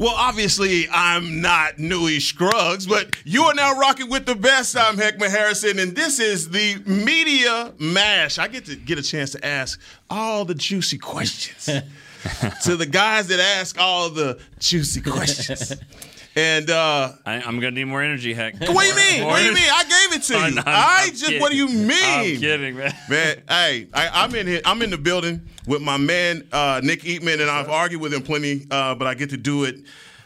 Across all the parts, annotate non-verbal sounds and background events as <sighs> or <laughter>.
Well, obviously, I'm not Newy Scruggs, but you are now rocking with the best. I'm Heckman Harrison, and this is the Media Mash. I get to get a chance to ask all the juicy questions <laughs> to the guys that ask all the juicy questions. <laughs> And uh, I, I'm gonna need more energy, heck. what do you mean? What do you mean? I gave it to <laughs> you. I'm- I I'm just. kidding. What do you mean? I'm kidding, man. Man, hey, I, I'm in here. I'm in the building with my man uh, Nick Eatman, and I've argued with him plenty, uh, but I get to do it.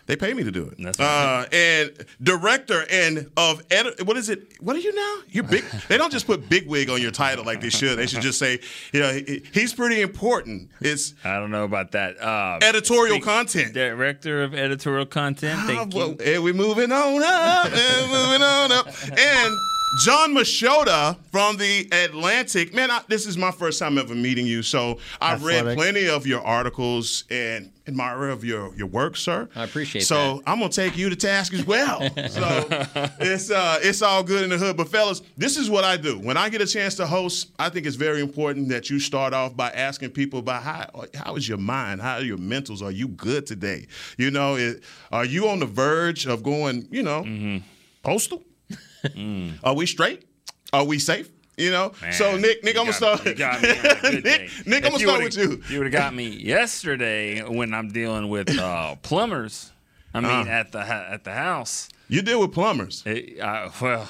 They pay me to do it. That's uh, and director and of edit. What is it? What are you now? You're big. <laughs> they don't just put big wig on your title like they should. They should just say, you know, he- he's pretty important. It's I don't know about that. Uh, editorial content. Director of editorial content. Ah, Thank well, you. and we're moving on up, and moving on up. And Jon Machota from the Atlantic. Man, I, this is my first time ever meeting you, so I've read plenty of your articles and admire of your, your work, sir. I appreciate so I'm gonna take you to task as well. <laughs> so it's uh, it's all good in the hood. But fellas, this is what I do when I get a chance to host. I think it's very important that you start off by asking people about how how is your mind, how are your mentals, are you good today? You know, it, are you on the verge of going, you know, Mm-hmm. postal? Are we straight? Are we safe? You know. so Nick, Nick, I'm gonna start. you got me on <laughs> a good day. Nick, Nick, I'm gonna start with you. You would have got me yesterday when I'm dealing with uh, <laughs> plumbers. I mean, Uh. at the at the house. You deal with plumbers. It, uh, well,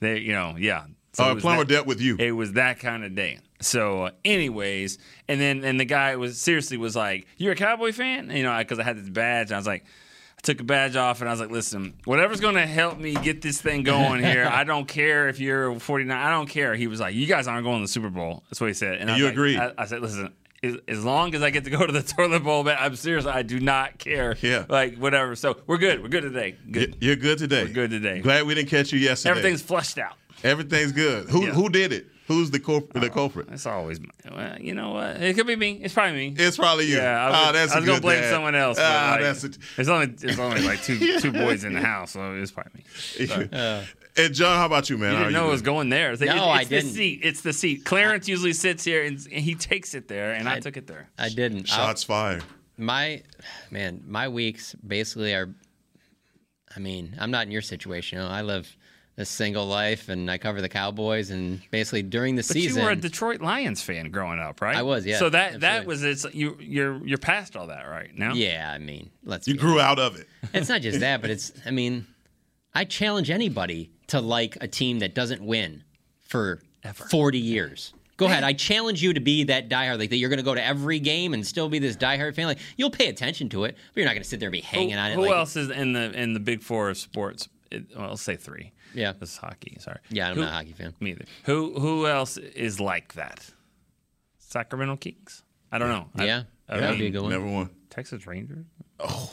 they, you know, yeah. So a plumber that- dealt with you. It was that kind of day. So, uh, anyways, and then and the guy was seriously was like, "You're a Cowboy fan?" You know, because I had this badge. And I was like, I took a badge off and I was like, "Listen, whatever's going to help me get this thing going here. <laughs> I don't care if you're 49. I don't care." He was like, "You guys aren't going to the Super Bowl." That's what he said. And, I you like- agreed. I, I said, "Listen." As, as long as I get to go to the <laughs> toilet bowl, man, I'm serious. I do not care. Yeah. Like whatever. So we're good. We're good today. Good. You're good today. We're good today. Glad we didn't catch you yesterday. Everything's flushed out. everything's good. Who Yeah. who did it? Who's the culp- the culprit? It's always, well, you know what? It could be me. It's probably me. It's probably you. Yeah, I was, Ah, that's I a was gonna blame dad. someone else. but, Ah, like, that's a, it's only it's only like two <laughs> two boys in the house, so it's probably me. and John, how about you, man? You How didn't are know it was going there. It's, No, it's I the didn't. seat. It's the seat. Clarence usually sits here and, and he takes it there, and I, I- took it there. I didn't. I- Shots fired. my man, my weeks basically are. I mean, I'm not in your situation. You know, I live a single life, and I cover the Cowboys, and basically during the But season, you were a Detroit Lions fan growing up, right? I was, yeah, So that that was it's you you're you're past all that right now. yeah. I mean, let's. You be grew out of it. It's not just <laughs> that, but it's. I mean, I challenge anybody to like a team that doesn't win for 40 years. Go ahead. I challenge you to be that diehard, like that. You're going to go to every game and still be this diehard fan. Like you'll pay attention to it, but you're not going to sit there and be hanging who, on it. Who like, else is in the in the big four of sports? It, well, I'll say three. Yeah. This is hockey. Sorry. Yeah, I'm Who- not a hockey fan. Me either. Who who else is like that? Sacramento Kings. I don't know. I- Yeah, I, that'd be a good one. Never won. Texas Rangers. Oh.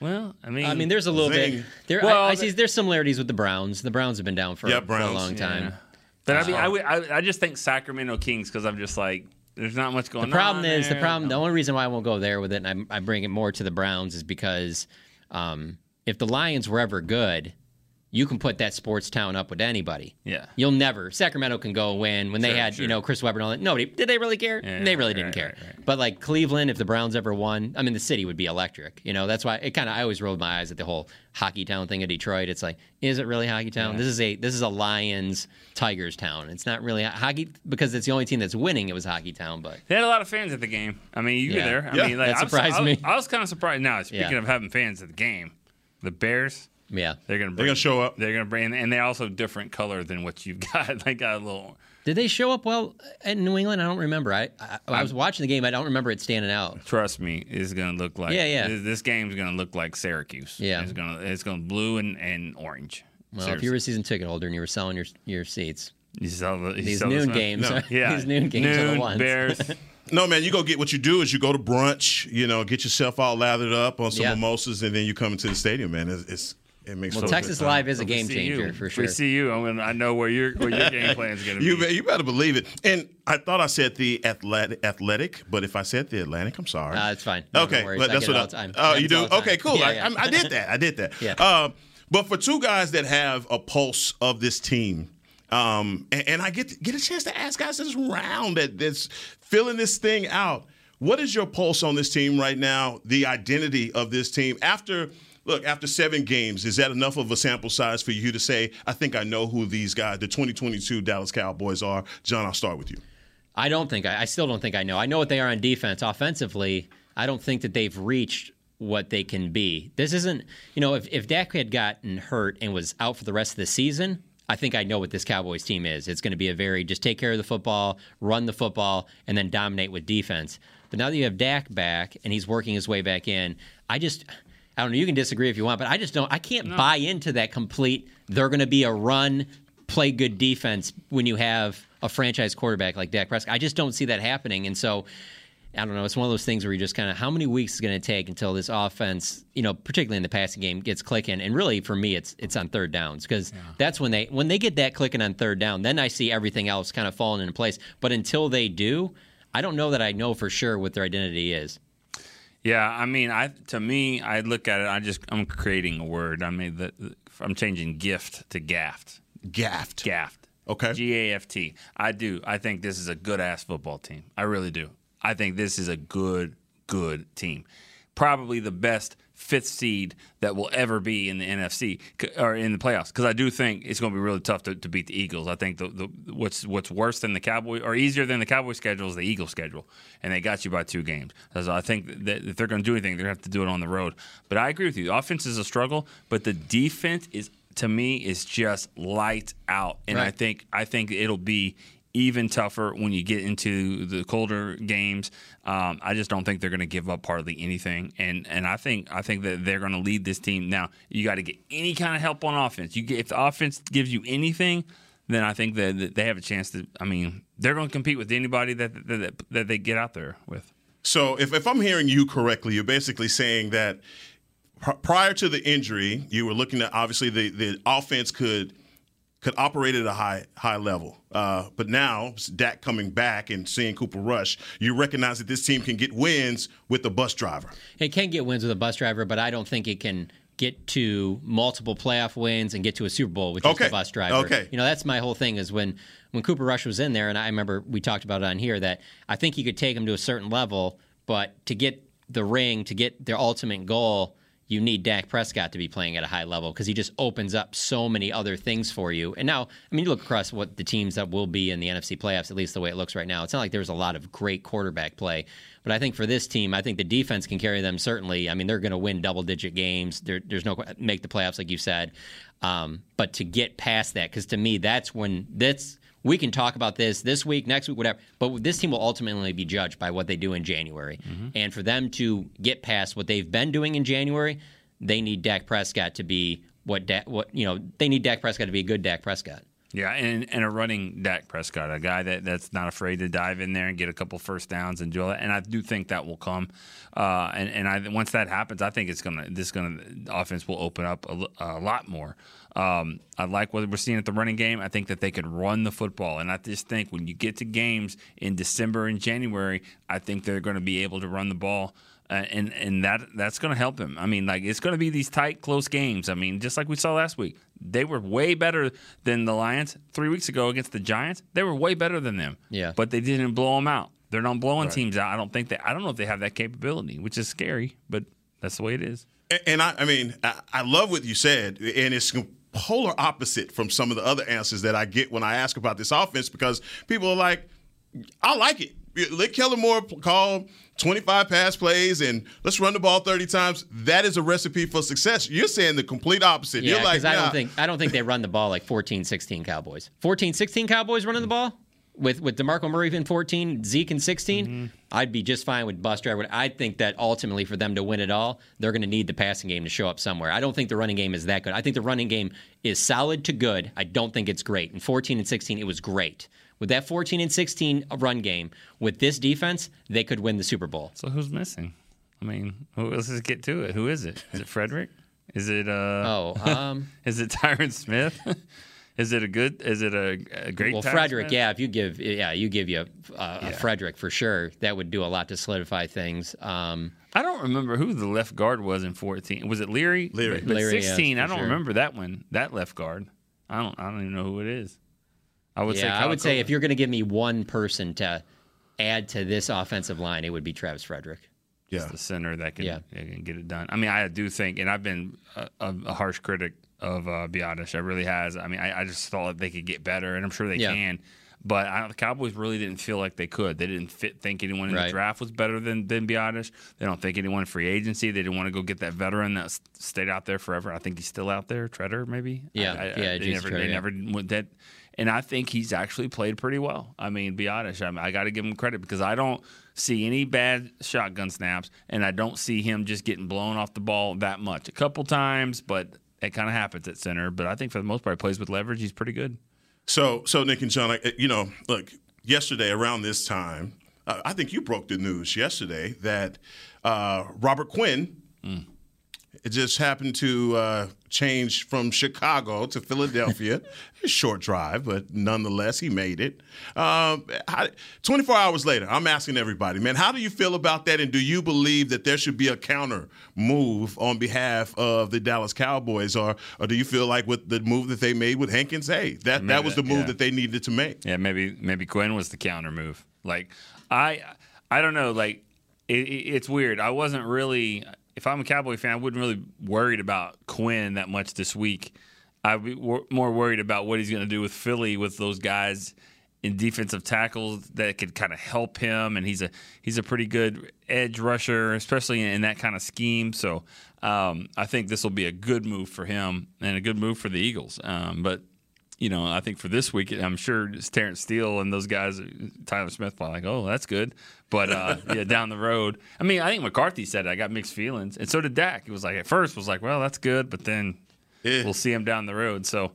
Well, I mean, I mean, there's a little Zing. bit. There, Well, I, I see. There's similarities with the Browns. The Browns have been down for, Yeah, for a long time. Yeah. But I mean, I, would- I I just think Sacramento Kings because I'm just like, there's not much going on. The problem on. is the there. problem. The only reason why I won't go there with it, and I, I bring it more to the Browns, is because um, if the Lions were ever good, you can put that sports town up with anybody. Yeah. You'll never. Sacramento can go win when they had sure. you know Chris Webber and all that. Nobody did they really care? Yeah, they really right, didn't care. right, right. But like Cleveland, if the Browns ever won, I mean the city would be electric. You know that's why it kind of I always rolled my eyes at the whole hockey town thing of Detroit. It's like, is it really hockey town? This is a this is a Lions Tigers town. It's not really hockey because it's the only team that's winning. It was hockey town, but They had a lot of fans at the game. I mean, you Yeah. were there. I Yeah, mean, like, that I was- surprised I was, me. I was kind of surprised. Now, speaking Yeah. of having fans at the game, the Bears, yeah. they're gonna They're gonna show up. They're gonna bring, and they're also different color than what you've <laughs> got. They got a little. Did they show up well in New England? I don't remember. I I, I was watching the game. I don't remember it standing out. Trust me, it's gonna look like. Yeah, yeah. This, this game's gonna look like Syracuse. Yeah. it's gonna it's gonna blue and, and orange. Well, if you were a season ticket holder and you were selling your your seats, you sell the, you these sell noon games, No. <laughs> yeah, these noon games are the Noon, ones. Bears. <laughs> No, man, you go get what you do is you go to brunch, you know, get yourself all lathered up on some Yeah. mimosas, and then you come into the stadium, man. It's, it's It makes Well, total Texas. Live is a game changer you- for sure. We see you. I'm gonna, I know where your where your game plan is going to be. You, you better believe it. And I thought I said the athletic, athletic, but if I said the Atlantic, I'm sorry. Uh, it's fine. No, okay, no worries. but I that's get it what all the. Oh, Happens you do? all the time. Okay, cool. Yeah, I, yeah. I, I did that. I did that. Yeah. Um, but for two guys that have a pulse of this team, um, and, and I get to, get a chance to ask guys this round that that's filling this thing out. What is your pulse on this team right now? The identity of this team after look after seven games is that enough of a sample size for you to say I think I know who these guys, the 2022 Dallas Cowboys are? John, I'll start with you. I don't think I, still don't think I know. I know what they are on defense. Offensively, I don't think that they've reached what they can be. This isn't, you know, if if Dak had gotten hurt and was out for the rest of the season, I think I know what this Cowboys team is. It's going to be a very just take care of the football, run the football, and then dominate with defense. But now that you have Dak back and he's working his way back in, I just I don't know. You can disagree if you want, but I just don't. I can't buy into that complete. They're going to be a run, play good defense when you have a franchise quarterback like Dak Prescott. I just don't see that happening, and so. I don't know. It's one of those things where you just kind of how many weeks is it going to take until this offense, you know, particularly in the passing game, gets clicking. And really, for me, it's it's on third downs because that's when they when they get that clicking on third down, then I see everything else kind of falling into place. But until they do, I don't know that I know for sure what their identity is. Yeah, I mean, I to me, I look at it. I just I'm creating a word. I mean, the, the- I'm changing gift to gaffed. Gaffed. Gaffed. Okay. G A F T. I do. I think this is a good ass football team. I really do. I think this is a good, good team. Probably the best fifth seed that will ever be in the NFC or in the playoffs. Because I do think it's going to be really tough to, to beat the Eagles. I think the, the what's what's worse than the Cowboy or easier than the Cowboy schedule is the Eagles schedule, and they got you by two games. So I think that if they're going to do anything, they're going to have to do it on the road. But I agree with you. The offense is a struggle, but the defense is to me is just light out, and I think I think it'll be even tougher when you get into the colder games. Um, I just don't think they're going to give up hardly anything, and and I think I think that they're going to lead this team. Now you got to get any kind of help on offense. You get if the offense gives you anything. Then I think that, that they have a chance to. I mean, they're going to compete with anybody that that, that that they get out there with. So, if, if I'm hearing you correctly, you're basically saying that pr- prior to the injury, you were looking at obviously the, the offense could could operate at a high high level, uh, but now Dak coming back and seeing Cooper Rush, you recognize that this team can get wins with the bus driver. It can get wins with a bus driver, but I don't think it can get to multiple playoff wins and get to a Super Bowl with just Okay. a bus driver. Okay. You know, that's my whole thing is when when Cooper Rush was in there, and I remember we talked about it on here that I think he could take him to a certain level, but to get the ring, to get their ultimate goal, you need Dak Prescott to be playing at a high level because he just opens up so many other things for you. And now, I mean, you look across what the teams that will be in the NFC playoffs, at least the way it looks right now. It's not like there's a lot of great quarterback play, but I think for this team, I think the defense can carry them. Certainly, I mean, they're going to win double-digit games. There, there's no make the playoffs, like you said. Um, but to get past that, because to me, that's when that's we can talk about this this week, next week, whatever. But this team will ultimately be judged by what they do in January. Mm-hmm. And for them to get past what they've been doing in January, they need Dak Prescott to be what Dak, what you know. They need Dak Prescott to be a good Dak Prescott. Yeah, and, and a running Dak Prescott, a guy that, that's not afraid to dive in there and get a couple first downs and do all that. And I do think that will come. Uh, and and I, once that happens, I think it's gonna this gonna offense will open up a lot more. Um, I like what we're seeing at the running game. I think that they could run the football, and I just think when you get to games in December and January, I think they're going to be able to run the ball. Uh, and and that that's going to help him. I mean, like it's going to be these tight, close games. I mean, just like we saw last week, they were way better than the Lions three weeks ago against the Giants. They were way better than them. Yeah. but they didn't blow them out. They're not blowing teams out. I don't think that. I don't know if they have that capability, which is scary, but that's the way it is. And, and I, I mean, I, I love what you said, and it's polar opposite from some of the other answers that I get when I ask about this offense because people are like, I like it. Let Kellen Moore call 25 pass plays and let's run the ball 30 times. That is a recipe for success. You're saying the complete opposite. Yeah, You're like, because I don't think I don't think they run the ball like 14, 16 Cowboys. 14, 16 Cowboys running the ball with with DeMarco Murray in 14, Zeke in 16. Mm-hmm. I'd be just fine with bus driver. I think that ultimately for them to win it all, they're going to need the passing game to show up somewhere. I don't think the running game is that good. I think the running game is solid to good. I don't think it's great. In 14 and 16, it was great. With that 14 and 16 run game, with this defense, they could win the Super Bowl. So who's missing? I mean, who- let's just get to it. Who is it? Is it Frederick? Is it uh? Oh, um, <laughs> Is it Tyron Smith? <laughs> is it a good? Is it a, a great? well, Tyron Frederick, Smith? yeah. If you give, yeah, you give you a, a, Yeah. a Frederick for sure. That would do a lot to solidify things. Um, I don't remember who the left guard was in 14. Was it Leary? Leary. But, but Leary, yes, 16, I don't sure. remember that one. That left guard. I don't. I don't even know who it is. I would say. yeah, I Kyle would say if you're going to give me one person to add to this offensive line, it would be Travis Frederick. Yeah. the center that can, Yeah. that can get it done. I mean, I do think, and I've been a, a, a harsh critic of uh, Biadasz. I really has. I mean, I, I just thought that they could get better, and I'm sure they Yeah. can. But I, the Cowboys really didn't feel like they could. They didn't fit, think anyone in Right. the draft was better than than Biadasz. They don't think anyone in free agency. They didn't want to go get that veteran that stayed out there forever. I think he's still out there, Tretter maybe. Yeah, I, I, yeah, They never, Tretter, they yeah. never went that. And I think he's actually played pretty well. I mean, Biadasz, I, mean, I got to give him credit because I don't see any bad shotgun snaps, and I don't see him just getting blown off the ball that much. A couple times, but it kind of happens at center. But I think for the most part, he plays with leverage. He's pretty good. So, so Nick and John, I- you know, look, yesterday around this time, uh, I think you broke the news yesterday that uh, Robert Quinn it just happened to uh, change from Chicago to Philadelphia. <laughs> a short drive, but nonetheless, he made it. Um, how, 24 hours later, I'm asking everybody, man, how do you feel about that? And do you believe that there should be a counter move on behalf of the Dallas Cowboys? Or, or do you feel like with the move that they made with Hankins, hey, that, that was the move yeah. that they needed to make? Yeah, maybe maybe Quinn was the counter move. Like I I don't know. Like it, it- it's weird. I wasn't really. If I'm a Cowboy fan, I wouldn't really worried about Quinn that much this week. I'd be wor- more worried about what he's going to do with Philly with those guys in defensive tackles that could kind of help him. And he's a he's a pretty good edge rusher, especially in, in that kind of scheme. So um, I think this will be a good move for him and a good move for the Eagles. Um, but you know, I think for this week, I'm sure it's Terence Steele and those guys, Tyler Smith, probably like, oh, that's good. But uh, <laughs> yeah, down the road, I mean, I think McCarthy said it, I got mixed feelings, and so did Dak. It was like at first was like, well, that's good, but then Yeah. we'll see him down the road. So,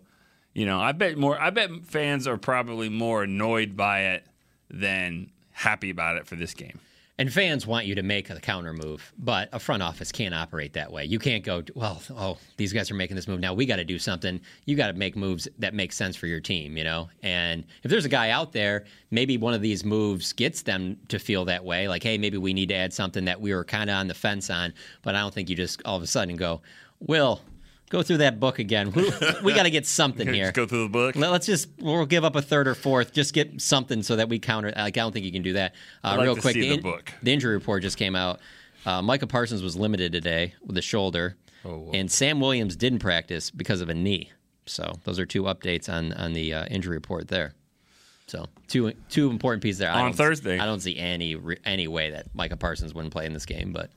you know, I bet more. I bet fans are probably more annoyed by it than happy about it for this game. And fans want you to make a counter move, but a front office can't operate that way. You can't go, well, oh, these guys are making this move now. We got to do something. You got to make moves that make sense for your team, you know. And if there's a guy out there, maybe one of these moves gets them to feel that way. Like, hey, maybe we need to add something that we were kind of on the fence on. But I don't think you just all of a sudden go, Will, go through that book again. We, we got to get something <laughs> here. Just go through the book. Let- Let's just we'll give up a third or fourth. Just get something so that we counter. Like I don't think you can do that. Uh, like real quick, see the in- book. the injury report just came out. Uh, Micah Parsons was limited today with a shoulder, Oh, and Sam Williams didn't practice because of a knee. So those are two updates on on the uh, injury report there. So two two important pieces there. I On Thursday. I don't see any any way that Micah Parsons wouldn't play in this game, but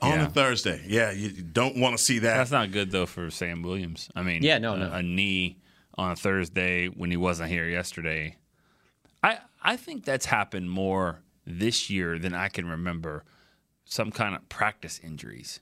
On Yeah. a Thursday. Yeah, you you don't want to see that. That's not good though for Sam Williams. I mean, Yeah, no, a, no. a knee on a Thursday when he wasn't here yesterday. I I think that's happened more this year than I can remember. Some kind of practice injuries.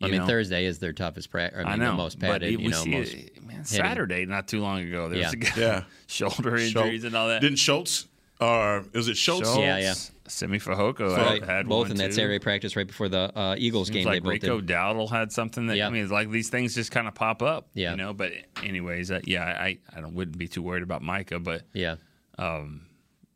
I mean know? Thursday is their toughest practice. I mean, I know, the most but padded. we You know, see most it, man, Saturday not too long ago. There was a guy Yeah. <laughs> shoulder Schultz- injuries and all that. Didn't Schultz or is it Schultz? Schultz, Yeah, yeah. Simi Fehoko right, had both one in that too. Saturday practice right before the uh, Eagles Seems game. like they both Rico did. Dowdle had something that Yeah. I mean, like these things just kind of pop up. Yeah. you know. But anyways, uh, yeah, I I don't, wouldn't be too worried about Micah, but Yeah.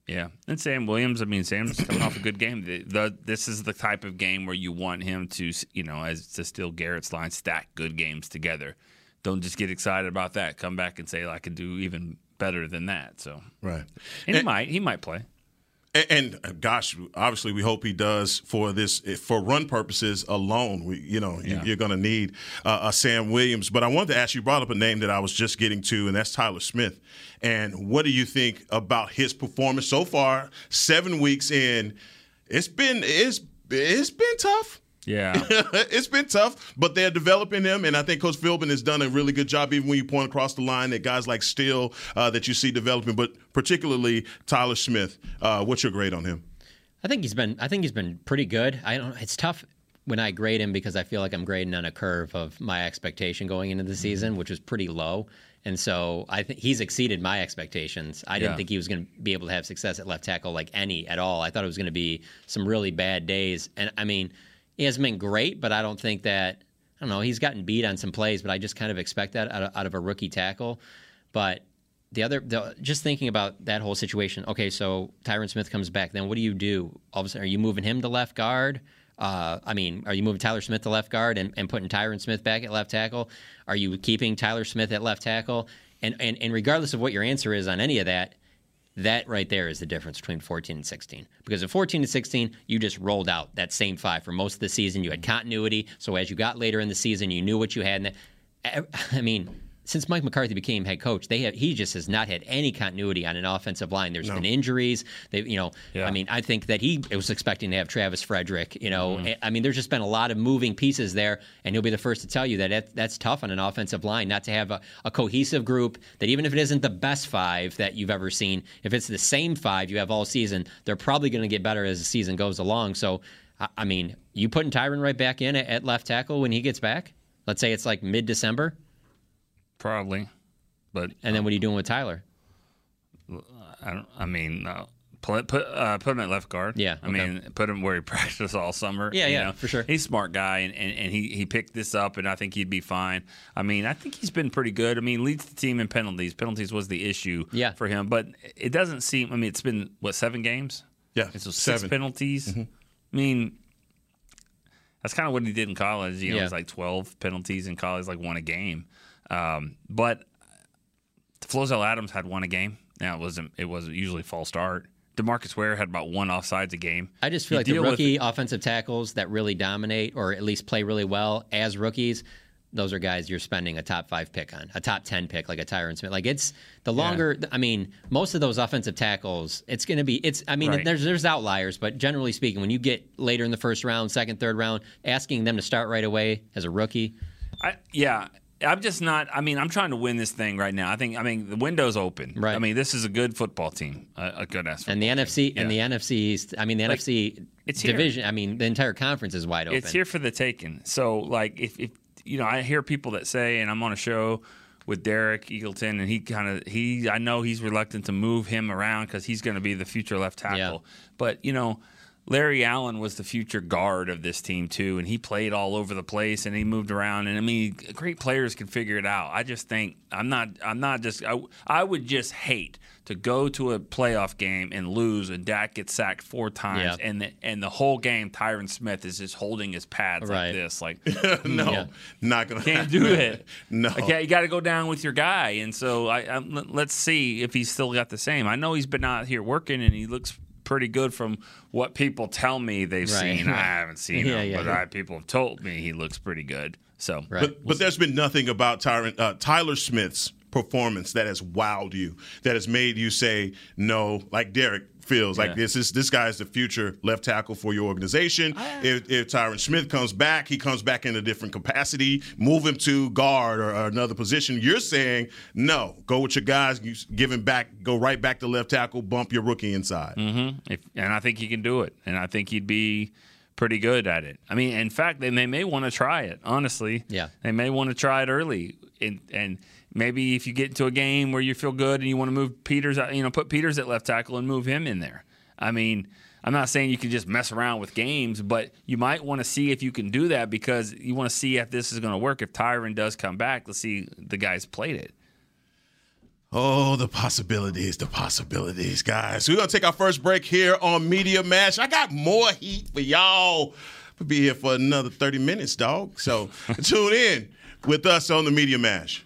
yeah, and Sam Williams. I mean, Sam's coming off a good game. The, the this is the type of game where you want him to, you know, as to steal Garrett's line, stack good games together. Don't just get excited about that. Come back and say I could do even better than that. So, Right. and he might, he might play. And, and uh, gosh, obviously, we hope he does for this for run purposes alone. We, you know, you- Yeah. you're going to need uh, a Sam Williams. But I wanted to ask you. you Brought up a name that I was just getting to, and that's Tyler Smith. And what do you think about his performance so far? Seven weeks in, it's been it's it's been tough. Yeah, <laughs> it's been tough, but they're developing him, and I think Coach Philbin has done a really good job. Even when you point across the line, that guys like Steele uh, that you see developing, but particularly Tyler Smith. Uh, what's your grade on him? I think he's been. I think he's been pretty good. I don't. It's tough when I grade him because I feel like I'm grading on a curve of my expectation going into the Mm-hmm. season, which was pretty low. And so I think he's exceeded my expectations. I didn't Yeah. think he was going to be able to have success at left tackle like any at all. I thought it was going to be some really bad days. And I mean, he hasn't been great, but I don't think that I don't know. He's gotten beat on some plays, but I just kind of expect that out of, out of a rookie tackle. But the other, the, just thinking about that whole situation. Okay, so Tyron Smith comes back. Then what do you do? All of a sudden, are you moving him to left guard? Uh, I mean, are you moving Tyler Smith to left guard and, and putting Tyron Smith back at left tackle? Are you keeping Tyler Smith at left tackle? And, and and regardless of what your answer is on any of that, that right there is the difference between 14 and 16. Because at 14 and 16, you just rolled out that same five for most of the season. You had continuity. So as you got later in the season, you knew what you had. I mean, since Mike McCarthy became head coach, they have he just has not had any continuity on an offensive line. There's No. been injuries. They, you know, Yeah. I mean, I think that he was expecting to have Travis Frederick. You know, mm-hmm. I mean, there's just been a lot of moving pieces there, and he'll be the first to tell you that that that's tough on an offensive line not to have a, a cohesive group. That even if it isn't the best five that you've ever seen, if it's the same five you have all season, they're probably going to get better as the season goes along. So, I, I mean, you putting Tyron right back in at, at left tackle when he gets back. Let's say it's like mid December. Probably, but And then what are you doing with Tyler? I don't. I mean, uh, put put uh, put him at left guard. Yeah, I okay. mean, put him where he <laughs> practiced all summer. Yeah, you yeah, know. for sure. He's a smart guy, and, and, and he, he picked this up, and I think he'd be fine. I mean, I think he's been pretty good. I mean, leads the team in penalties. Penalties was the issue Yeah. for him, but it doesn't seem. I mean, it's been what seven games? Yeah, It's six seven. penalties. I mean, that's kind of what he did in college. You know, Yeah. it's like twelve penalties in college, like one a game. Um, but Flozell Adams had one a game. Now it wasn't. It was usually false start. DeMarcus Ware had about one offsides a game. I just feel You like the rookie offensive tackles that really dominate or at least play really well as rookies, those are guys you're spending a top five pick on, a top 10 pick like a Tyron Smith. Like it's the longer, I mean, most of those offensive tackles, it's going to be, it's, I mean, Right. there's, there's outliers, but generally speaking, when you get later in the first round, second, third round, asking them to start right away as a rookie, I, yeah, I'm just not. I mean, I'm trying to win this thing right now. I think. I mean, the window's open. Right. I mean, this is a good football team, a, a good ass. and the NFC, and the NFC, East, I mean, the NFC it's here. division, I mean, the entire conference is wide open. It's here for the taking. So, like, if, if you know, I hear people that say, and I'm on a show with Derek Eagleton, and he kind of he, I know he's reluctant to move him around because he's going to be the future left tackle. Yeah. But you know, Larry Allen was the future guard of this team too, and he played all over the place and he moved around. And I mean, great players can figure it out. I just think I'm not. I'm not just. I, I would just hate to go to a playoff game and lose, and Dak gets sacked four times, Yeah. and the, and the whole game Tyron Smith is just holding his pads Right. like this, like <laughs> no, Yeah. not gonna can't do it. <laughs> no, Okay, you got to go down with your guy, and so I, I let- let's see if he's still got the same. I know he's been out here working, and he looks pretty good from what people tell me they've Right, seen. right. I <laughs> haven't seen Yeah, him, yeah, but yeah. I, people have told me he looks pretty good. So Right. But but there's been nothing about Tyron, uh, Tyler Smith's performance that has wowed you, that has made you say no, like Derek feels like this is this guy is the future left tackle for your organization. Ah. if, if Tyron Smith comes back, he comes back in a different capacity. Move him to guard or, or another position. You're saying no, go with your guys. You give him back, go right back to left tackle. Bump your rookie inside. Mm-hmm. If, and I think he can do it, and I think he'd be pretty good at it. I mean, in fact, they, they may want to try it. Honestly, Yeah. they may want to try it early, and and maybe if you get into a game where you feel good and you want to move Peters, you know, put Peters at left tackle and move him in there. I mean. I'm not saying you can just mess around with games, but you might want to see if you can do that because you want to see if this is going to work. If Tyron does come back, let's see the guys played it. Oh, the possibilities, the possibilities, guys. We're gonna take our first break here on Media Mash. I got more heat for y'all. We'll be here for another 30 minutes, dog. So <laughs> tune in with us on the Media Mash.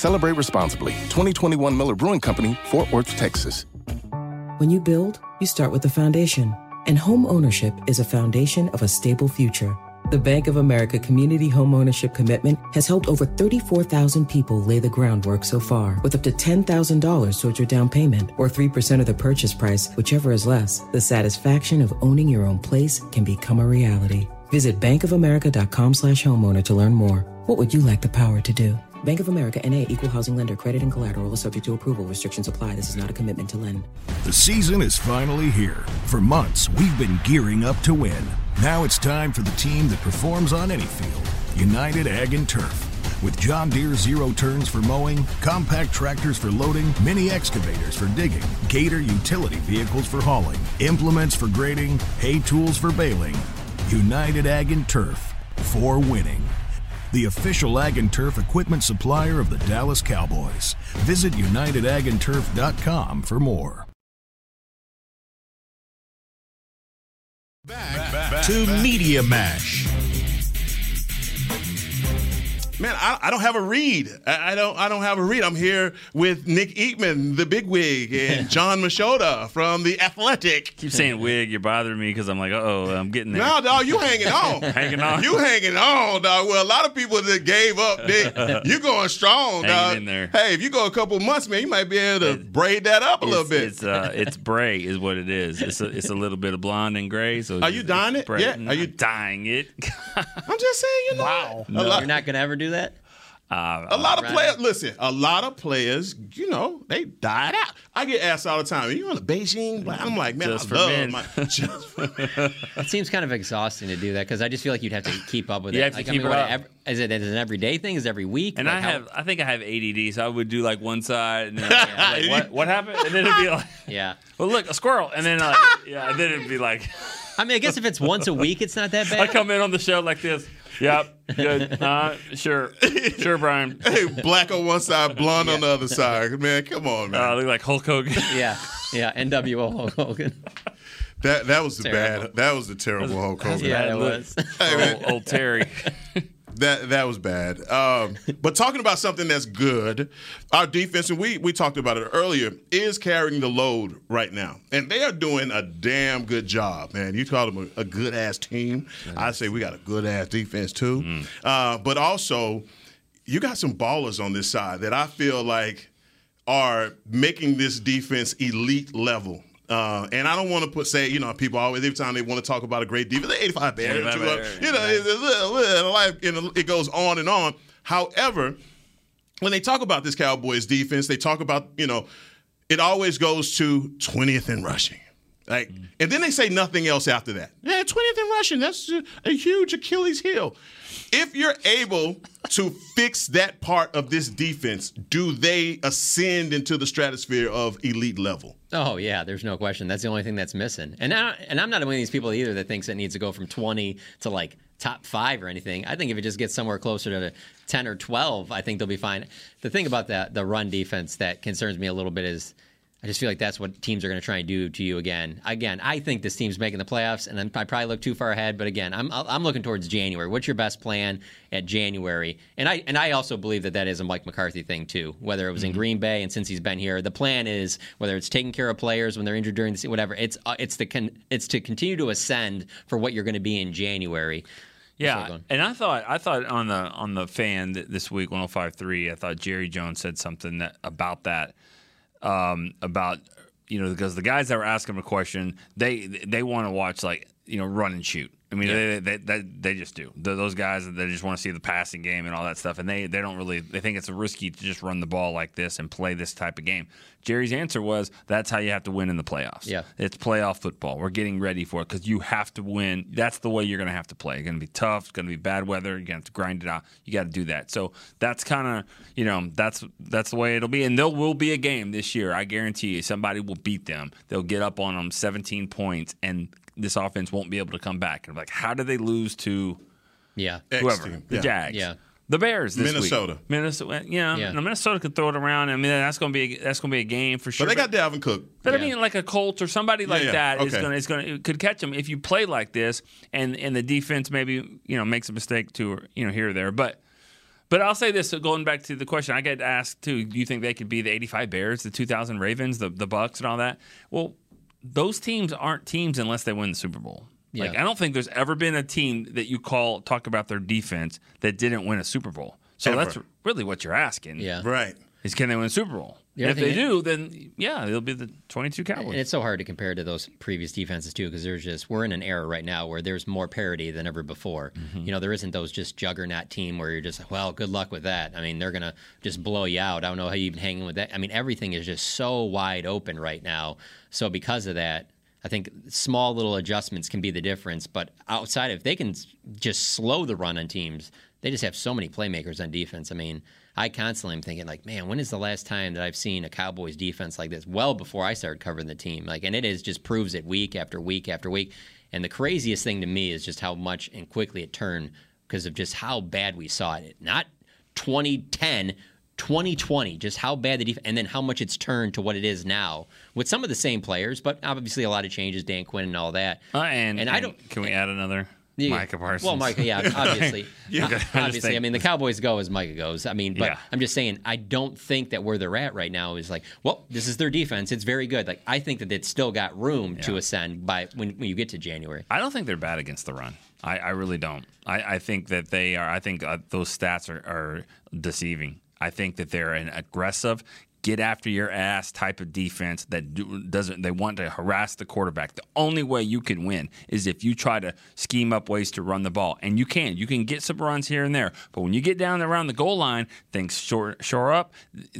Celebrate responsibly. 2021 Miller Brewing Company, Fort Worth, Texas. When you build, you start with the foundation. And home ownership is a foundation of a stable future. The Bank of America Community Home Ownership Commitment has helped over 34,000 people lay the groundwork so far, with up to $10,000 towards your down payment or 3% of the purchase price, whichever is less. The satisfaction of owning your own place can become a reality. Visit bankofamerica.com slash homeowner to learn more. What would you like the power to do? Bank of America NA equal housing lender credit and collateral is subject to approval. Restrictions apply. This is not a commitment to lend. The season is finally here. For months, we've been gearing up to win. Now it's time for the team that performs on any field United Ag and Turf. With John Deere zero turns for mowing, compact tractors for loading, mini excavators for digging, Gator utility vehicles for hauling, implements for grading, hay tools for baling. United Ag and Turf for winning. The official Ag and Turf equipment supplier of the Dallas Cowboys. Visit UnitedAgAndTurf.com for more. Back, back to Media Mash. Man, I, I don't have a read. I, I, don't. I don't have a read. I'm here with Nick Eatman, the big wig, and <laughs> Jon Machota from the Athletic. Keep saying wig. You're bothering me because I'm like, oh, I'm getting there. No, dog, you hanging on. <laughs> hanging on. You hanging on, dog. Well, a lot of people that gave up, Nick. <laughs> you going strong, hanging dog. in there. Hey, if you go a couple months, man, you might be able to It- braid that up a little bit. It's uh, it's bray is what it is. It's a, it's a little bit of blonde and gray. So Are you dyeing it? Yeah. Are you- not dyeing it? I'm just saying, you know. Wow. A lot, You're not going to ever do that? Uh, a lot of Right. players. Listen, a lot of players. You know, they died out. I get asked all the time. Are you on the Beijing? I'm like, man, Just I for love men. my. <laughs> Just for, It seems kind of exhausting to do that because I just feel like you'd have to keep up with You it. have to like, keep I mean, it up. ev- is it is it an everyday thing? Is it every week? And Like, I how- have, I think I have ADD, so I would do like one side, and then I'd like, what, what happened? And then it'd be like, <laughs> yeah. well, look, a squirrel, and then like, yeah, and then it'd be like, I mean, I guess if it's once a week, it's not that <laughs> bad. I come in on the show like this. Yep, good, uh, sure, sure, Brian. <laughs> hey, black on one side, blonde on the other side. Man, come on, man. Uh, look like Hulk Hogan. <laughs> yeah, yeah. NWO Hulk Hogan. that that was the Terrible. bad. That was the terrible Hulk Hogan. Yeah, it look. was. old, old Terry. <laughs> That that was bad. Um, <laughs> but talking about something that's good, our defense, and we we talked about it earlier, is carrying the load right now, and they are doing a damn good job, man. You call them a, a good ass team. I say we got a good ass defense too, uh, but also you got some ballers on this side that I feel like are making this defense elite level. Uh, and I don't want to put say you know people always every time they want to talk about a great defense, the 85 Bears, 85 you know, Bears, you know, it's a little, little life, it goes on and on. However, when they talk about this Cowboys defense, they talk about you know, it always goes to 20th in rushing. Like, and then they say nothing else after that. Yeah, 20th in rushing. That's a, a huge Achilles heel. If you're able to fix that part of this defense, do they ascend into the stratosphere of elite level? Oh yeah, there's no question. That's the only thing that's missing. And I, and I'm not one of these people either that thinks it needs to go from 20 to like top five or anything. I think if it just gets somewhere closer to 10 or 12, I think they'll be fine. The thing about that the run defense that concerns me a little bit is. I just feel like that's what teams are going to try and do to you again. Again, I think this team's making the playoffs, and I probably look too far ahead. But again, I'm I'm looking towards January. What's your best plan at January? And I and I also believe that that is a Mike McCarthy thing too. Whether it was in Green Bay and since he's been here, the plan is whether it's taking care of players when they're injured during the season, whatever. It's uh, it's the con, it's to continue to ascend for what you're going to be in January. Yeah, and I thought I thought on the on the fan this week 105.3, I thought Jerry Jones said something that, about that um, about you know because the guys that were asking him a question they they want to watch like you know run and shoot. I mean, they, they, they, they just do. Th those guys, they just want to see the passing game and all that stuff, and they, they don't really. They think it's risky to just run the ball like this and play this type of game. Jerry's answer was, "That's how you have to win in the playoffs. Yeah. it's playoff football. We're getting ready for it because you have to win. That's the way you're going to have to play. It's going to be tough. It's going to be bad weather. You're going to have to grind it out. You got to do that. So that's kind of you know that's that's the way it'll be. And there will be a game this year. I guarantee you, somebody will beat them. They'll get up on them 17 points, and this offense won't be able to come back. And I'm like, how did they lose to Yeah, X whoever? team. The Yeah. Jags. Yeah. The Bears this Minnesota. week. Minnesota. Yeah, Yeah. no, Minnesota could throw it around. I mean, that's gonna be a, that's gonna be a game for sure. But they got Dalvin Cook. But I Yeah. mean, like a Colt or somebody like yeah. that is Okay. gonna is gonna could catch them if you play like this, and and the defense maybe you know makes a mistake to you know here or there. But But I'll say this, so going back to the question, I get asked too, do you think they could be the 85 Bears, the 2000 Ravens, the, the Bucks and all that? Well, those teams aren't teams unless they win the Super Bowl. Like I don't think there's ever been a team that you call talk about their defense that didn't win a Super Bowl. So Ever. that's really what you're asking. Yeah. Right. Is can they win a Super Bowl? The if they do, then yeah, it'll be the 22 Cowboys. And it's so hard to compare to those previous defenses too, because there's just we're in an era right now where there's more parity than ever before. Mm-hmm. You know, there isn't those just juggernaut team where you're just well, good luck with that. I mean, they're gonna just blow you out. I don't know how you've been hanging with that. I mean, everything is just so wide open right now. So because of that. I think small little adjustments can be the difference, but outside, if they can just slow the run on teams, they just have so many playmakers on defense. I mean, I constantly am thinking like, man, when is the last time that I've seen a Cowboys defense like this? Well, before I started covering the team, like, and it is just proves it week after week after week. And the craziest thing to me is just how much and quickly it turned because of just how bad we saw it. Not 2010. 2020, just how bad the defense, and then how much it's turned to what it is now with some of the same players, but obviously a lot of changes, Dan Quinn and all that. Uh, and, and I don't. Can we add another? Yeah, Micah Parsons. Well, Micah, yeah, <laughs> obviously. Yeah, Uh, I obviously. I mean, the Cowboys go as Micah goes. I mean, but Yeah. I'm just saying, I don't think that where they're at right now is like, well, this is their defense. It's very good. Like, I think that it's still got room to ascend by when, when you get to January. I don't think they're bad against the run. I, I really don't. I, I think that they are. I think uh, those stats are, are deceiving. I think that they're an aggressive, get after your ass type of defense that do, doesn't. They want to harass the quarterback. The only way you can win is if you try to scheme up ways to run the ball, and you can. You can get some runs here and there, but when you get down around the goal line, things shore shore up.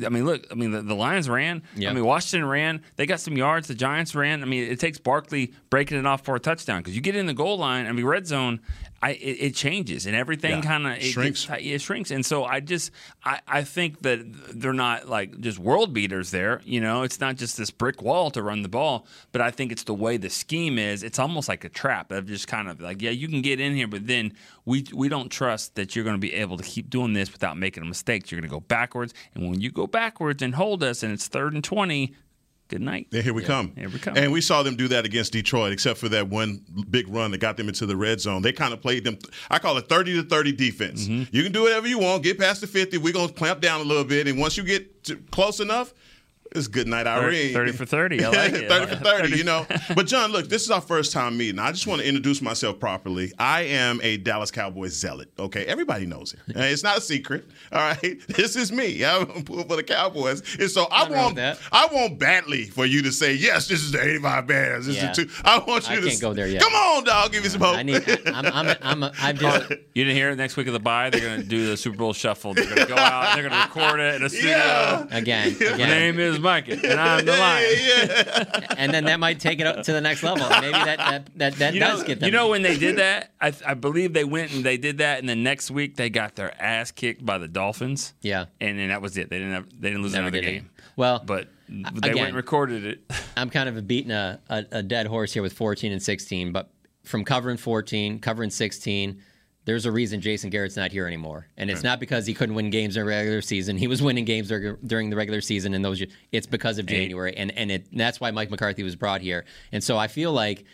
I mean, look. I mean, the, the Lions ran. Yeah. I mean, Washington ran. They got some yards. The Giants ran. I mean, it takes Barkley breaking it off for a touchdown because you get in the goal line. I mean, red zone. I, it, it changes and everything Yeah. kind of it Shrinks. gets- it shrinks, and so I just I, I think that they're not like just world beaters there. You know, it's not just this brick wall to run the ball, but I think it's the way the scheme is. It's almost like a trap of just kind of like yeah, you can get in here, but then we we don't trust that you're going to be able to keep doing this without making a mistake. You're going to go backwards, and when you go backwards and hold us, and it's third and twenty, good night. And here we come. Here we come. And we saw them do that against Detroit, except for that one big run that got them into the red zone. They kind of played them. I call it thirty to thirty defense. Mm-hmm. You can do whatever you want. Get past the fifty. We're gonna clamp down a little bit, and once you get to close enough. It's good night, Irene. 30 for 30. I like <laughs> it. 30 for <laughs> 30, you know. But, John, look, this is our first time meeting. I just want to introduce myself properly. I am a Dallas Cowboys zealot, okay? Everybody knows it. <laughs> It's not a secret, all right? This is me. I'm pulling for the Cowboys. And so I want, that. I want badly for you to say, yes, this is the 85 Bears. This Yeah. is the two. I want you I to can't go there yet. Come on, dog. Give me some hope. I need. I'm. I'm. I'm. A, I've just. You didn't hear it next week of the bye. They're going to do the Super Bowl shuffle. They're going to go out. They're going to record it in a studio. Yeah. Again, My again, name is Micah, and I'm the <laughs> lion. and then that might take it up to the next level. Maybe that that that, that You does know, get them. you know when they did that, I, I believe they went and they did that, and the next week they got their ass kicked by the Dolphins. Yeah. and then that was it. They didn't have, they didn't lose Never another did it. game. Well, But they again- went and recorded it. <laughs> I'm kind of beating a, a, a dead horse here with 14 and 16, but from covering 14, covering 16, there's a reason Jason Garrett's not here anymore, and it's not because he couldn't win games in the regular season. He was winning games during the regular season, and those it's because of January, and and it, that's why Mike McCarthy was brought here. And so I feel like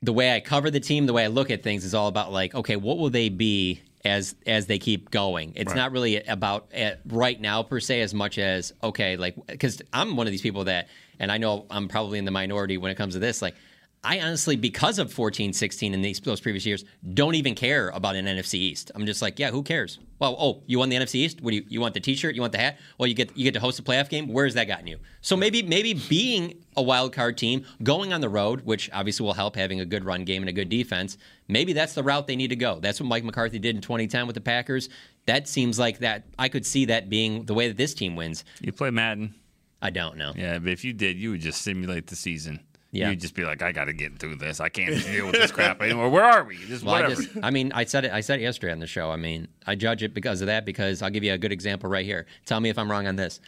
the way I cover the team, the way I look at things is all about like, okay, what will they be as as they keep going? It's not really about uh right now per se as much as okay, like because I'm one of these people that, and I know I'm probably in the minority when it comes to this, like. I honestly, because of 14, 16 and these those previous years, don't even care about an NFC East. I'm just like, yeah, who cares? Well, oh, you won the NFC East. What do you you want the T-shirt? You want the hat? Well, you get you get to host a playoff game. Where's that gotten you? So maybe maybe being a wild card team, going on the road, which obviously will help having a good run game and a good defense. Maybe that's the route they need to go. That's what Mike McCarthy did in 2010 with the Packers. That seems like that. I could see that being the way that this team wins. You play Madden. I don't know. Yeah, but if you did, you would just simulate the season. Yeah. You'd just be like, I got to get through this. I can't deal with this crap anymore. Where are we? Just <laughs> Well, I just, I mean, I said it. I said it yesterday on the show. I mean, I judge it because of that. Because I'll give you a good example right here. Tell me if I'm wrong on this.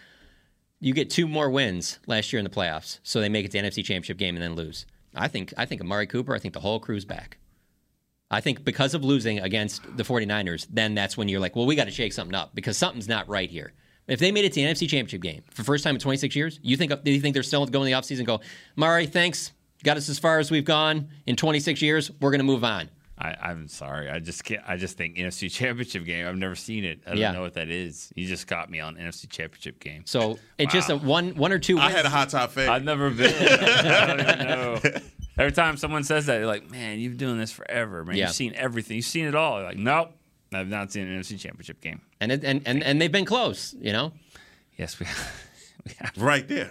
You get two more wins last year in the playoffs, so they make it to the NFC Championship game and then lose. I think. I think Amari Cooper. I think the whole crew's back. I think because of losing against the 49ers, then that's when you're like, well, we got to shake something up because something's not right here. If they made it to the NFC Championship game for the first time in 26 years, you think do you think they're still going in the offseason and go, Mari, thanks, got us as far as we've gone in 26 years. We're going to move on. I, I'm sorry. I just can't. I just think NFC Championship game. I've never seen it. I don't Yeah. know what that is. You just got me on NFC Championship game. So it's just a one one or two. I had a hot top fade. I've never been. <laughs> <laughs> I don't even know. Every time someone says that, you're like, man, you've been doing this forever, man. Yeah. You've seen everything. You've seen it all. You're like, nope, I've not seen an NFC Championship game. and, it, and and and they've been close. You know. Yes, we. <laughs> we have. Right there.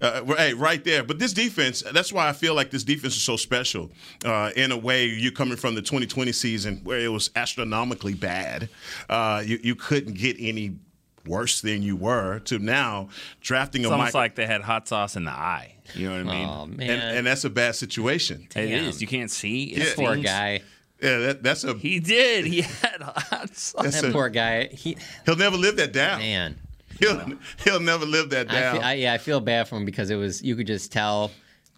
Uh, hey, right there. But this defense, that's why I feel like this defense is so special. Uh, in a way, you're coming from the 2020 season where it was astronomically bad. Uh, you, you couldn't get any worse than you were to now drafting It's a almost Mike. like they had hot sauce in the eye. You know what I mean? Oh man, and, and that's a bad situation. It damn. is. You can't see. It Yeah. poor guy. Yeah, that, that's a. He did. He had hot sauce. That's That a poor guy. He he'll never live that down. man. He'll, he'll never live that I down. feel, I, yeah, I feel bad for him because it was you could just tell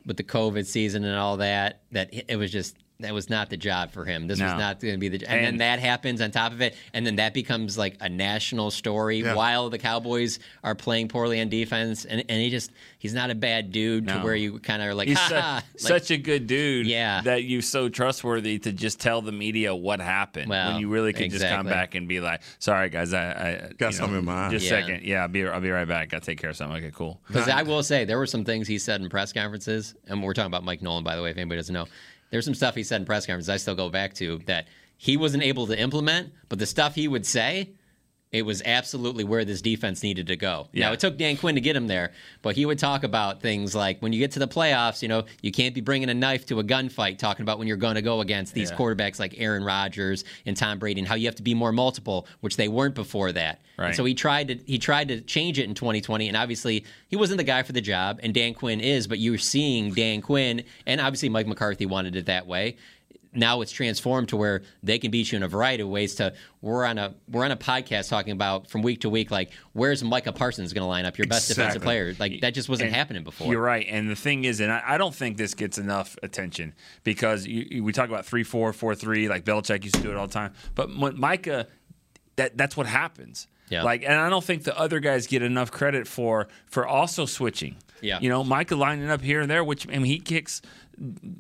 with the COVID season and all that that it was just that was not the job for him. This was not going to be the and, then that happens on top of it, and then that becomes like a national story Yeah. while the Cowboys are playing poorly on defense, and and he just he's not a bad dude to where you kind of are like, He's ha su- Like, such a good dude Yeah. that you're so trustworthy to just tell the media what happened Well, when you really could just come back and be like, sorry guys, I, I Got you know, something in my eye." Just a Yeah. second. Yeah, I'll be, I'll be right back. I'll take care of something. Okay, cool. Because I will say there were some things he said in press conferences, and we're talking about Mike Nolan, by the way, if anybody doesn't know. There's some stuff he said in press conferences I still go back to that he wasn't able to implement, but the stuff he would say, it was absolutely where this defense needed to go. Yeah. Now it took Dan Quinn to get him there, but he would talk about things like when you get to the playoffs, you know, you can't be bringing a knife to a gunfight, talking about when you're going to go against these Yeah. quarterbacks like Aaron Rodgers and Tom Brady, and how you have to be more multiple, which they weren't before that. And Right. so he tried to he tried to change it in 2020, and obviously he wasn't the guy for the job, and Dan Quinn is. But you're seeing Dan Quinn, and obviously Mike McCarthy wanted it that way. Now it's transformed to where they can beat you in a variety of ways. To we're on a we're on a podcast talking about from week to week, like where's Micah Parsons going to line up, your best defensive player? Like that just wasn't And happening before. You're right. And the thing is, and I, I don't think this gets enough attention because you, you- we talk about 3 4, 4 3, like Belichick used to do it all the time. But when Micah, that that's what happens. Yeah. Like, and I don't think the other guys get enough credit for for also switching. Yeah. You know, Micah lining up here and there, which I mean, he kicks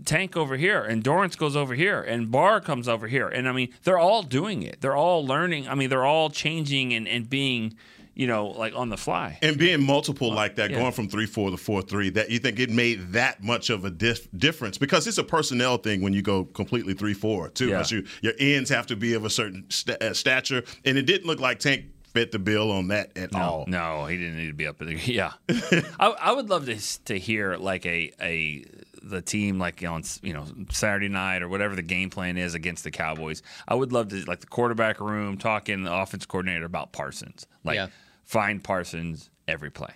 Tank over here, and Dorance goes over here, and Barr comes over here, and I mean, they're all doing it. They're all learning. I mean, they're all changing and, and being, you know, like on the fly. And being multiple like that, yeah. going from three four to four three, that you think it made that much of a dif- difference because it's a personnel thing when you go completely three four too. Yeah. You, your ends have to be of a certain sta- uh, stature, and it didn't look like Tank fit the bill on that at all. No, he didn't need to be up there. <laughs> Yeah, I, I would love to to hear like a a the team like on you know Saturday night or whatever the game plan is against the Cowboys. I would love to like the quarterback room talking the offense coordinator about Parsons. Like Yeah. Find Parsons every play.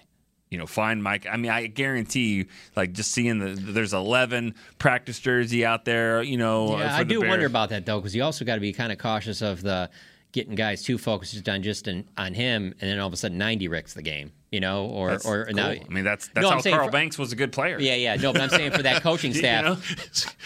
You know, find Mike. I mean, I guarantee you, like just seeing the there's 11 practice jersey out there. You know, Yeah, I do Bears. wonder about that though, because you also got to be kind of cautious of the getting guys too focused on just an, on him, and then all of a sudden ninety ricks the game, you know, or That's or cool. now. I mean, that's that's No, how Carl for- Banks was a good player. Yeah, yeah, no, but I'm saying for that <laughs> coaching You staff, know?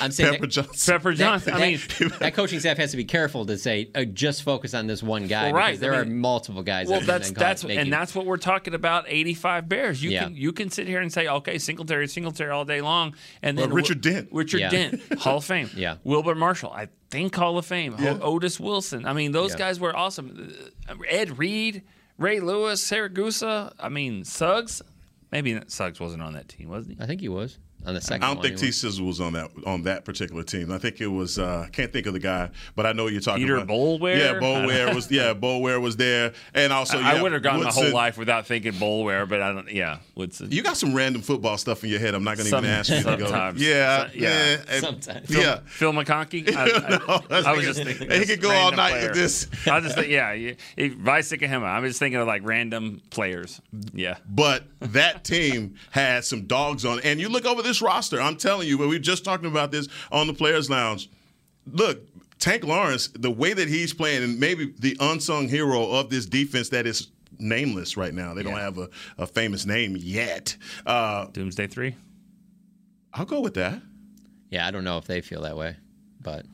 I'm saying Pepper that, Johnson. Pepper that, I mean, that, that coaching staff has to be careful to say uh, just focus on this one guy Well, right. because there I are multiple guys. Well, that that's that's make and you- that's what we're talking about. Eighty-five Bears. You Yeah. can you can sit here and say, okay, Singletary, Singletary all day long, and then Well, Richard Dent. Richard Yeah. Dent, Hall of Fame. <laughs> Yeah. Wilbur Marshall, I think Hall of Fame. Yeah. Otis Wilson. I mean, those Yeah. guys were awesome. Uh, Ed Reed, Ray Lewis, Siragusa. I mean, Suggs. Maybe Suggs wasn't on that team, wasn't he? I think he was on the second. I don't one, think he T was. Sizzle was on that on that particular team. I think it was uh can't think of the guy, but I know you're talking Peter about Boulware? Yeah, Boulware was yeah, Boulware was there. And also I yeah, would have gone my whole life without thinking Boulware, but I don't. Yeah, Woodson. You got some random football stuff in your head. I'm not going to even ask you to go. sometimes. Yeah, So- yeah. yeah, and- Sometimes. yeah. Phil McConkey. <laughs> I, I- No, I was like- just thinking. he could go all random night with this. <laughs> I just think, yeah, yeah. If Vice Hema. I'm just thinking of like random players. Yeah. But that team had some dogs on it. And you look over this roster, I'm telling you, but we were just talking about this on the Players Lounge. Look, Tank Lawrence, the way that he's playing, and maybe the unsung hero of this defense that is nameless right now. They don't have a, a famous name yet. Uh, Doomsday three. I'll go with that. Yeah, I don't know if they feel that way, but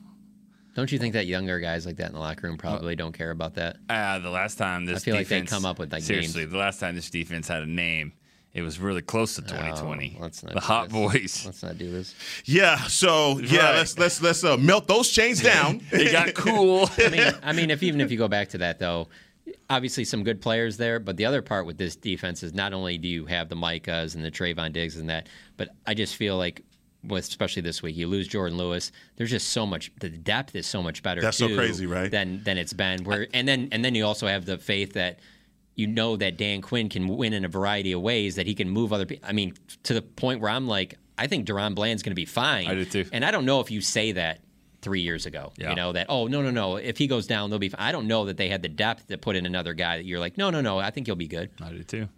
don't you think that younger guys like that in the locker room probably don't care about that? Uh, the last time this I feel like they come up with, like, seriously, names. the last time this defense had a name, it was really close to 2020. Oh, let's not the Hot this. Boys. Let's not do this. Yeah. So yeah, Right. let's let's let's uh, melt those chains down. <laughs> It got cool. <laughs> I mean, I mean, if even if you go back to that though, obviously some good players there. But the other part with this defense is not only do you have the Micahs and the Trevon Diggs and that, but I just feel like. With especially this week, you lose Jourdan Lewis. There's just so much. The depth is so much better. That's so crazy, right? Than than it's been. Where and then and then you also have the faith that you know that Dan Quinn can win in a variety of ways. That he can move other people. I mean, to the point where I'm like, I think DaRon Bland's going to be fine. I do too. And I don't know if you say that three years ago. Yeah. You know that. Oh no no no. If he goes down, they'll be. Fine. I don't know that they had the depth to put in another guy that you're like, no no no. I think he'll be good. I do too.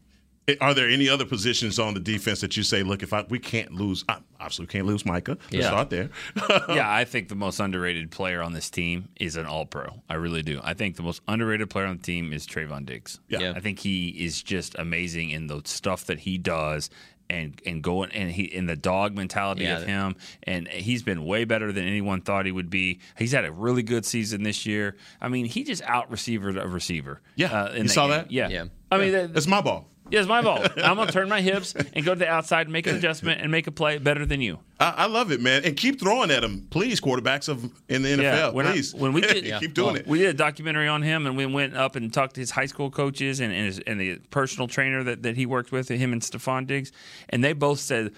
Are there any other positions on the defense that you say, look, if I, we can't lose, I, obviously can't lose Micah. Let's Yeah. start there. <laughs> yeah, I think the most underrated player on this team is an All Pro. I really do. I think the most underrated player on the team is Trevon Diggs. Yeah. Yeah. I think he is just amazing in the stuff that he does. And, and going and he in the dog mentality Yeah. of him and he's been way better than anyone thought he would be. He's had a really good season this year. I mean, he just out receivered a receiver. Yeah. uh, You saw game. that? Yeah. Yeah. I mean, that, It's my ball. Yeah, it's my ball. I'm gonna turn my hips and go to the outside, and make an adjustment, and make a play better than you. I, I love it, man. And keep throwing at him, please, quarterbacks of in the NFL. when I- please. when we did, <laughs> keep doing well, it. We did a documentary on him, and we went up and talked to his high school coaches and and, his, and the personal trainer that, that he worked with, him and Stefon Diggs, and they both said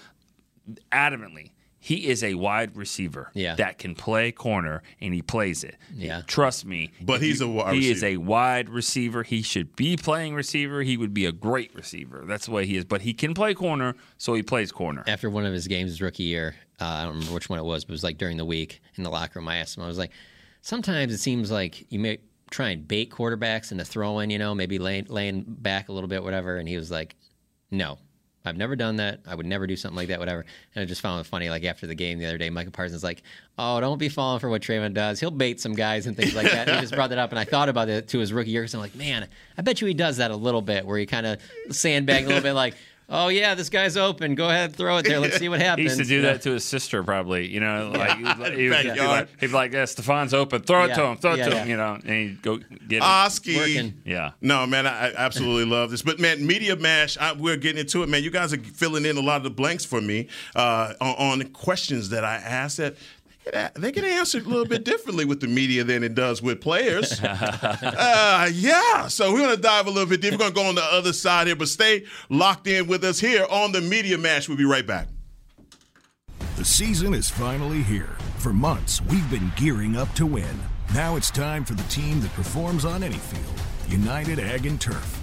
adamantly. He is a wide receiver Yeah. that can play corner, and he plays it. Yeah. trust me. But he's you- a wide He is a wide receiver. He should be playing receiver. He would be a great receiver. That's the way he is. But he can play corner, so he plays corner. After one of his games his rookie year, uh, I don't remember which one it was, but it was like during the week in the locker room. I asked him, I was like, sometimes it seems like you may try and bait quarterbacks into throwing, you know, maybe laying, laying back a little bit, whatever. And he was like, no. I've never done that. I would never do something like that, whatever. And I just found it funny. Like after the game the other day, Micah Parsons like, "Oh, don't be falling for what Trevon does. He'll bait some guys and things like that." And he just brought that up, and I thought about it to his rookie year because I'm like, "Man, I bet you he does that a little bit, where he kind of sandbag a little bit, like, oh yeah, this guy's open. Go ahead, throw it there. Let's see what happens. <laughs> He happens." used to do Yeah. that to his sister, probably. You know, like he, was- <laughs> he, was- he'd, be Backyard. like, he'd be like, "Yeah, Stefon's open. Throw it to him. Throw it to yeah. him." You know, and he'd go get it. Oski. Working. yeah. No, man, I, I absolutely love this. But man, media mash, I, we're getting into it, man. You guys are filling in a lot of the blanks for me uh, on, on questions that I asked that. They get answered a little bit differently with the media than it does with players. <laughs> uh, yeah, so we're going to dive a little bit deep. We're going to go on the other side here, but stay locked in with us here on the Media Mash. We'll be right back. The season is finally here. For months, we've been gearing up to win. Now it's time for the team that performs on any field United Ag and Turf.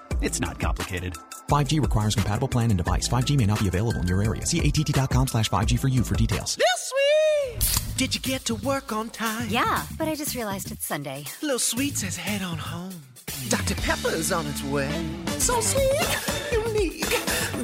It's not complicated. 5G requires compatible plan and device. 5G may not be available in your area. See att.com slash 5G for you for details. Lil Sweet! Did you get to work on time? Yeah, but I just realized it's Sunday. Little Sweet says head on home. Dr. Pepper's on its way. So sweet, unique.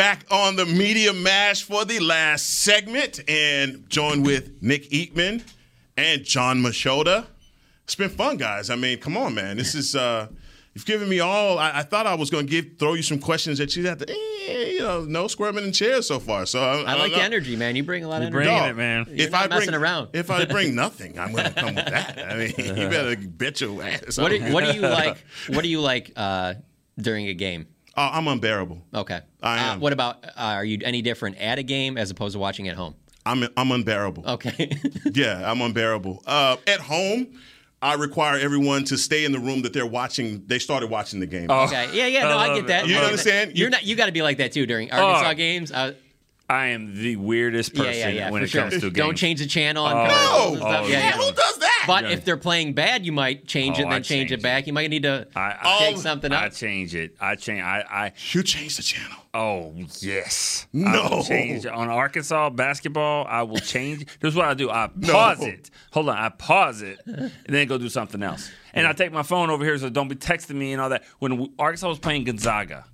Back on the Media Mash for the last segment and joined with Nick Eatman and Jon Machota. It's been fun, guys. I mean, come on, man. This is uh you've given me all I, I thought I was gonna give throw you some questions that you had to eh, you know, no squirming in chairs so far. So I, I, don't like know. the energy, man. You bring a lot of You're energy. bringing it, man. You're if not I bring messing around. if I bring <laughs> nothing, I'm gonna come with that. I mean, you <laughs> better bet your ass. What do, what do you like? What do you like uh, during a game? Oh, I'm unbearable. Okay. I Uh, am. what about? Uh, are you any different at a game as opposed to watching at home? I'm I'm unbearable. Okay. <laughs> yeah, I'm unbearable. Uh, at home, I require everyone to stay in the room that they're watching. They started watching the game. okay. Yeah, yeah. No, I, love get that. it. You I get understand? that. You're not. You got to be like that too during Arkansas Oh. games. Uh, I am the weirdest person yeah, yeah. when it sure. comes to games. Don't change the channel. On Oh, commercials and oh, yeah. yeah, yeah. Who does that? But Yeah. if they're playing bad, you might change it Oh, and then change, change it back. You might need to I, I, take something up. I change it. I change. I, I You change the channel. Oh yes. No. will change on Arkansas basketball. I will change. Here's what I do. I <laughs> pause it. Hold on. I pause it and then go do something else. And I take my phone over here so don't be texting me and all that. When Arkansas was playing Gonzaga,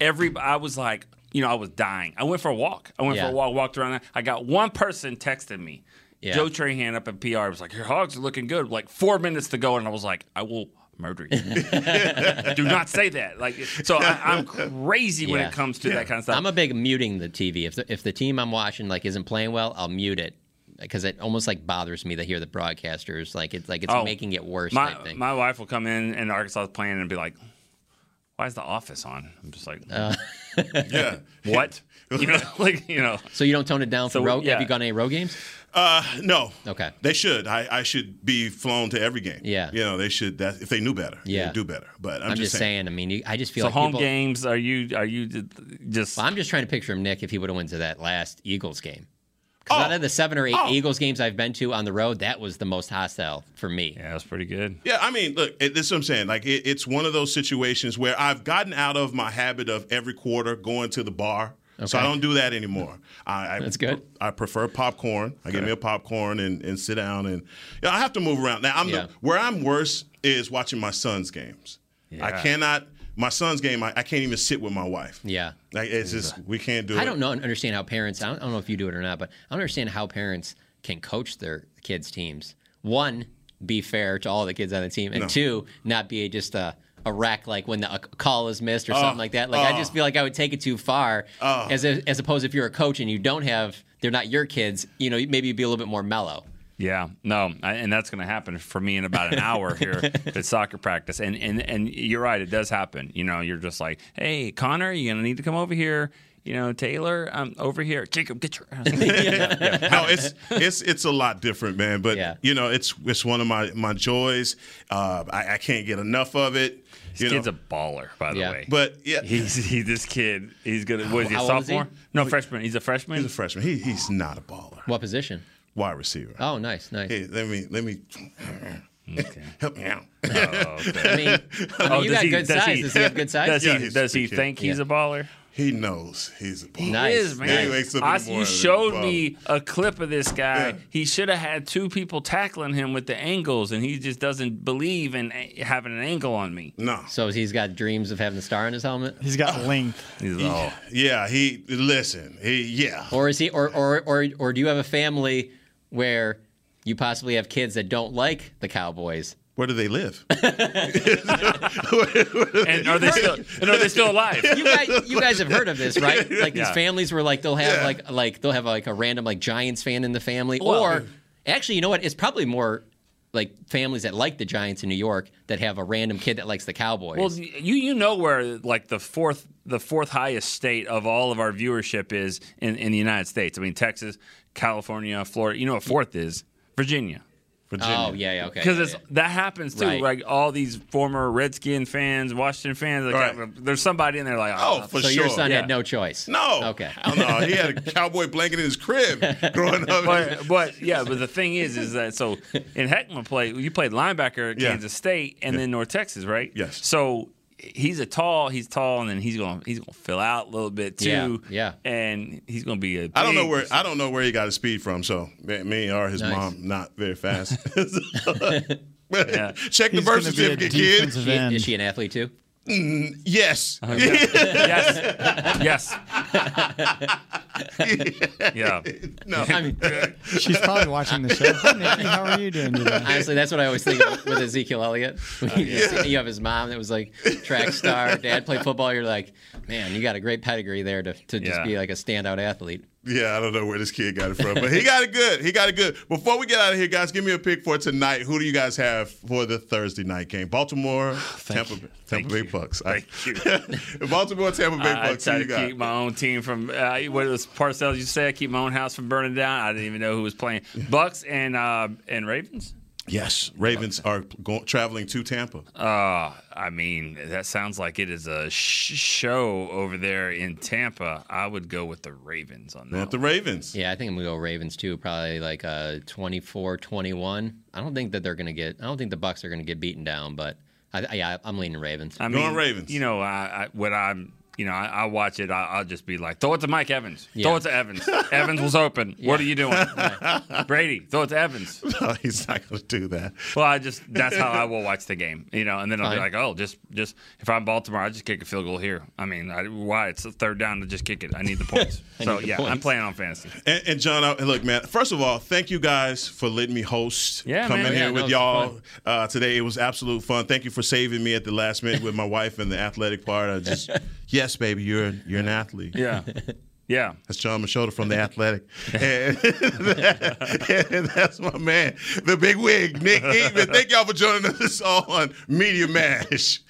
every I was like, you know, I was dying. I went for a walk. I went Yeah. for a walk. Walked around. I got one person texting me. Yeah. Joe Trahan up at PR was like, "Your hogs are looking good." Like four minutes to go, and I was like, "I will." Murder you. <laughs> Do not say that. Like, so I, I'm crazy when it comes to that kind of stuff. I'm a big muting the TV. If the, if the team I'm watching like isn't playing well, I'll mute it because it almost like bothers me to hear the broadcasters like it's like it's Oh, making it worse. My type my wife will come in and Arkansas is playing and be like, "Why is the Office on?" I'm just like, Uh. <laughs> Yeah. <laughs> "What?" <laughs> You know, like you know. so you don't tone it down for So, road? yeah. Have you gone to any road games? Uh, no. Okay. They should. I, I should be flown to every game. Yeah. You know, they should. That if they knew better, Yeah. do better. But I'm, I'm, just saying. I mean, you, I just feel So like home people, games are you are you just? I'm just trying to picture him, Nick, if he would have went to that last Eagles game. Because Oh. out of the seven or eight Oh. Eagles games I've been to on the road, that was the most hostile for me. Yeah, that's pretty good. Yeah, I mean, look, it, this is what I'm saying. Like, it, it's one of those situations where I've gotten out of my habit of every quarter going to the bar. So I don't do that anymore. I, I That's good. I prefer popcorn. I get me a popcorn and, and sit down and yeah, I have to move around. Now I'm Yeah. the, where I'm worse is watching my son's games. I cannot my son's game. I, I can't even sit with my wife. Yeah. Like it's just we can't do it. I don't know understand how parents. I don't, I don't know if you do it or not, but I don't understand how parents can coach their kids' teams. One, be fair to all the kids on the team, and No. two, not be just a, a wreck like when the a call is missed or something oh. like that. Like I oh. just feel like I would take it too far. Oh. As a, as opposed if you're a coach and you don't have, they're not your kids. You know, maybe you'd be a little bit more mellow. Yeah, no, I, and that's going to happen for me in about an hour here <laughs> at soccer practice. And and and you're right, it does happen. You know, you're just like, hey, Connor, you're going to need to come over here. You know, Taylor, I'm over here. Jacob, get your. <laughs> no, it's it's it's a lot different, man. But Yeah. you know, it's it's one of my my joys. Uh, I, I can't get enough of it. This You kid's know, a baller, by the Yeah. way. but yeah, <laughs> he's he, this kid. He's gonna. What is he? A How old is he? sophomore? No, freshman. He's a freshman. he's a freshman. He he's not a baller. What position? Wide receiver. Oh, nice, nice. Hey, let me let me <laughs> help me out. Oh, okay. <laughs> I mean, I mean <laughs> Oh, you got he- good does size. he- does he have good size? Does Yeah, he? he's Does he think kid. he's a baller? he knows he's a baller. Nice. He is, man. He wakes up in you showed and me a clip of this guy. Yeah. He should have had two people tackling him with the angles, and he just doesn't believe in a- having an angle on me. No. So he's got dreams of having a star on his helmet, He's got <sighs> length. He's oh, Yeah, he listen. He yeah. or is he, or or or or do you have a family where you possibly have kids that don't like the Cowboys? Where do they live? <laughs> and are they still? And are they still alive? You guys, you guys have heard of this, right? <laughs> Like these Yeah. families where like they'll have Yeah. like like they'll have like a random like Giants fan in the family, Well- or actually, you know what? It's probably more like families that like the Giants in New York that have a random kid that likes the Cowboys. Well, you you know where like the fourth the fourth highest state of all of our viewership is in, in the United States. I mean Texas, California, Florida. You know what fourth is? Virginia. Virginia. oh yeah, yeah, okay. Because yeah, it's yeah. that happens too. Right. Like all these former Redskin fans, Washington fans. Like, Right. There's somebody in there like, Oh, oh, for so sure. your son Yeah. had no choice. No. Okay. Hell no. He had a cowboy blanket in his crib <laughs> growing up. but but yeah, but the thing is, is that so in Heckman play, you played linebacker at Yeah. Kansas State and then North Texas, right? Yes. So he's a tall, he's tall, and then he's gonna he's gonna fill out a little bit too. Yeah, yeah. And he's gonna be a. I don't know where I don't know where he got his speed from. So me- me or his Nice. mom not very fast. Yeah. <laughs> <laughs> Check the birth gonna be certificate, kid. defensive She- end. is she an athlete too? Mm, <laughs> yes. yes. Yes. <laughs> yeah. No. I mean, She's probably watching the show. Hi, Nikki, how are you doing today? Honestly, that's what I always think of with Ezekiel Elliott. you, see- you have his mom that was like track star, dad played football. You're like, man, you got a great pedigree there to, to just Yeah. be like a standout athlete. Yeah, I don't know where this kid got it from, but he <laughs> got it good. He got it good. Before we get out of here, guys, give me a pick for tonight. Who do you guys have for the Thursday night game? Baltimore, <sighs> Tampa, Tampa Bay Bucks. Thank you. <laughs> Baltimore, Tampa Bay I, I Bucks. Who try to got? keep my own team from uh, what was Parcells. You say I keep my own house from burning down. I didn't even know who was playing. <laughs> Bucks and uh, and Ravens. Yes, Ravens are go- traveling to Tampa. Uh, I mean, that sounds like it is a sh- show over there in Tampa. I would go with the Ravens on that. With the Ravens. Yeah, I think I'm going to go Ravens too. Probably like a 24 21. I don't think that they're going to get, I don't think the Bucks are going to get beaten down, but I, I, yeah, I'm leaning Ravens. I mean, Ravens. You know, I, I what I'm. You know, I, I watch it. I, I'll just be like, throw it to Mike Evans. Throw it to Evans. Evans was open. <laughs> What are you doing, <laughs> Brady? Throw it to Evans. <laughs> No, he's not going to do that. Well, I just that's how I will watch the game, you know, and then I'll be Fine. like, oh, just just if I'm Baltimore, I just kick a field goal here. I mean, I, why? It's a third down to just kick it. I need the points. So the yeah, I'm playing on fantasy. And, and John, I, look, man. First of all, thank you guys for letting me host. Yeah, coming man. here Yeah, no, with it's y'all uh, today. It was absolute fun. Thank you for saving me at the last minute with my wife and the athletic part. I just, yes, baby, you're you're an athlete. Yeah. <laughs> Yeah. That's Jon Machota from the Athletic, <laughs> and, <laughs> and that's my man, the big wig, Nick Eatman. Thank y'all for joining us on Media Mash.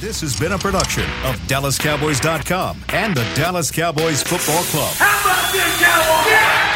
This has been a production of DallasCowboys.com and the Dallas Cowboys Football Club. How about this, Cowboys?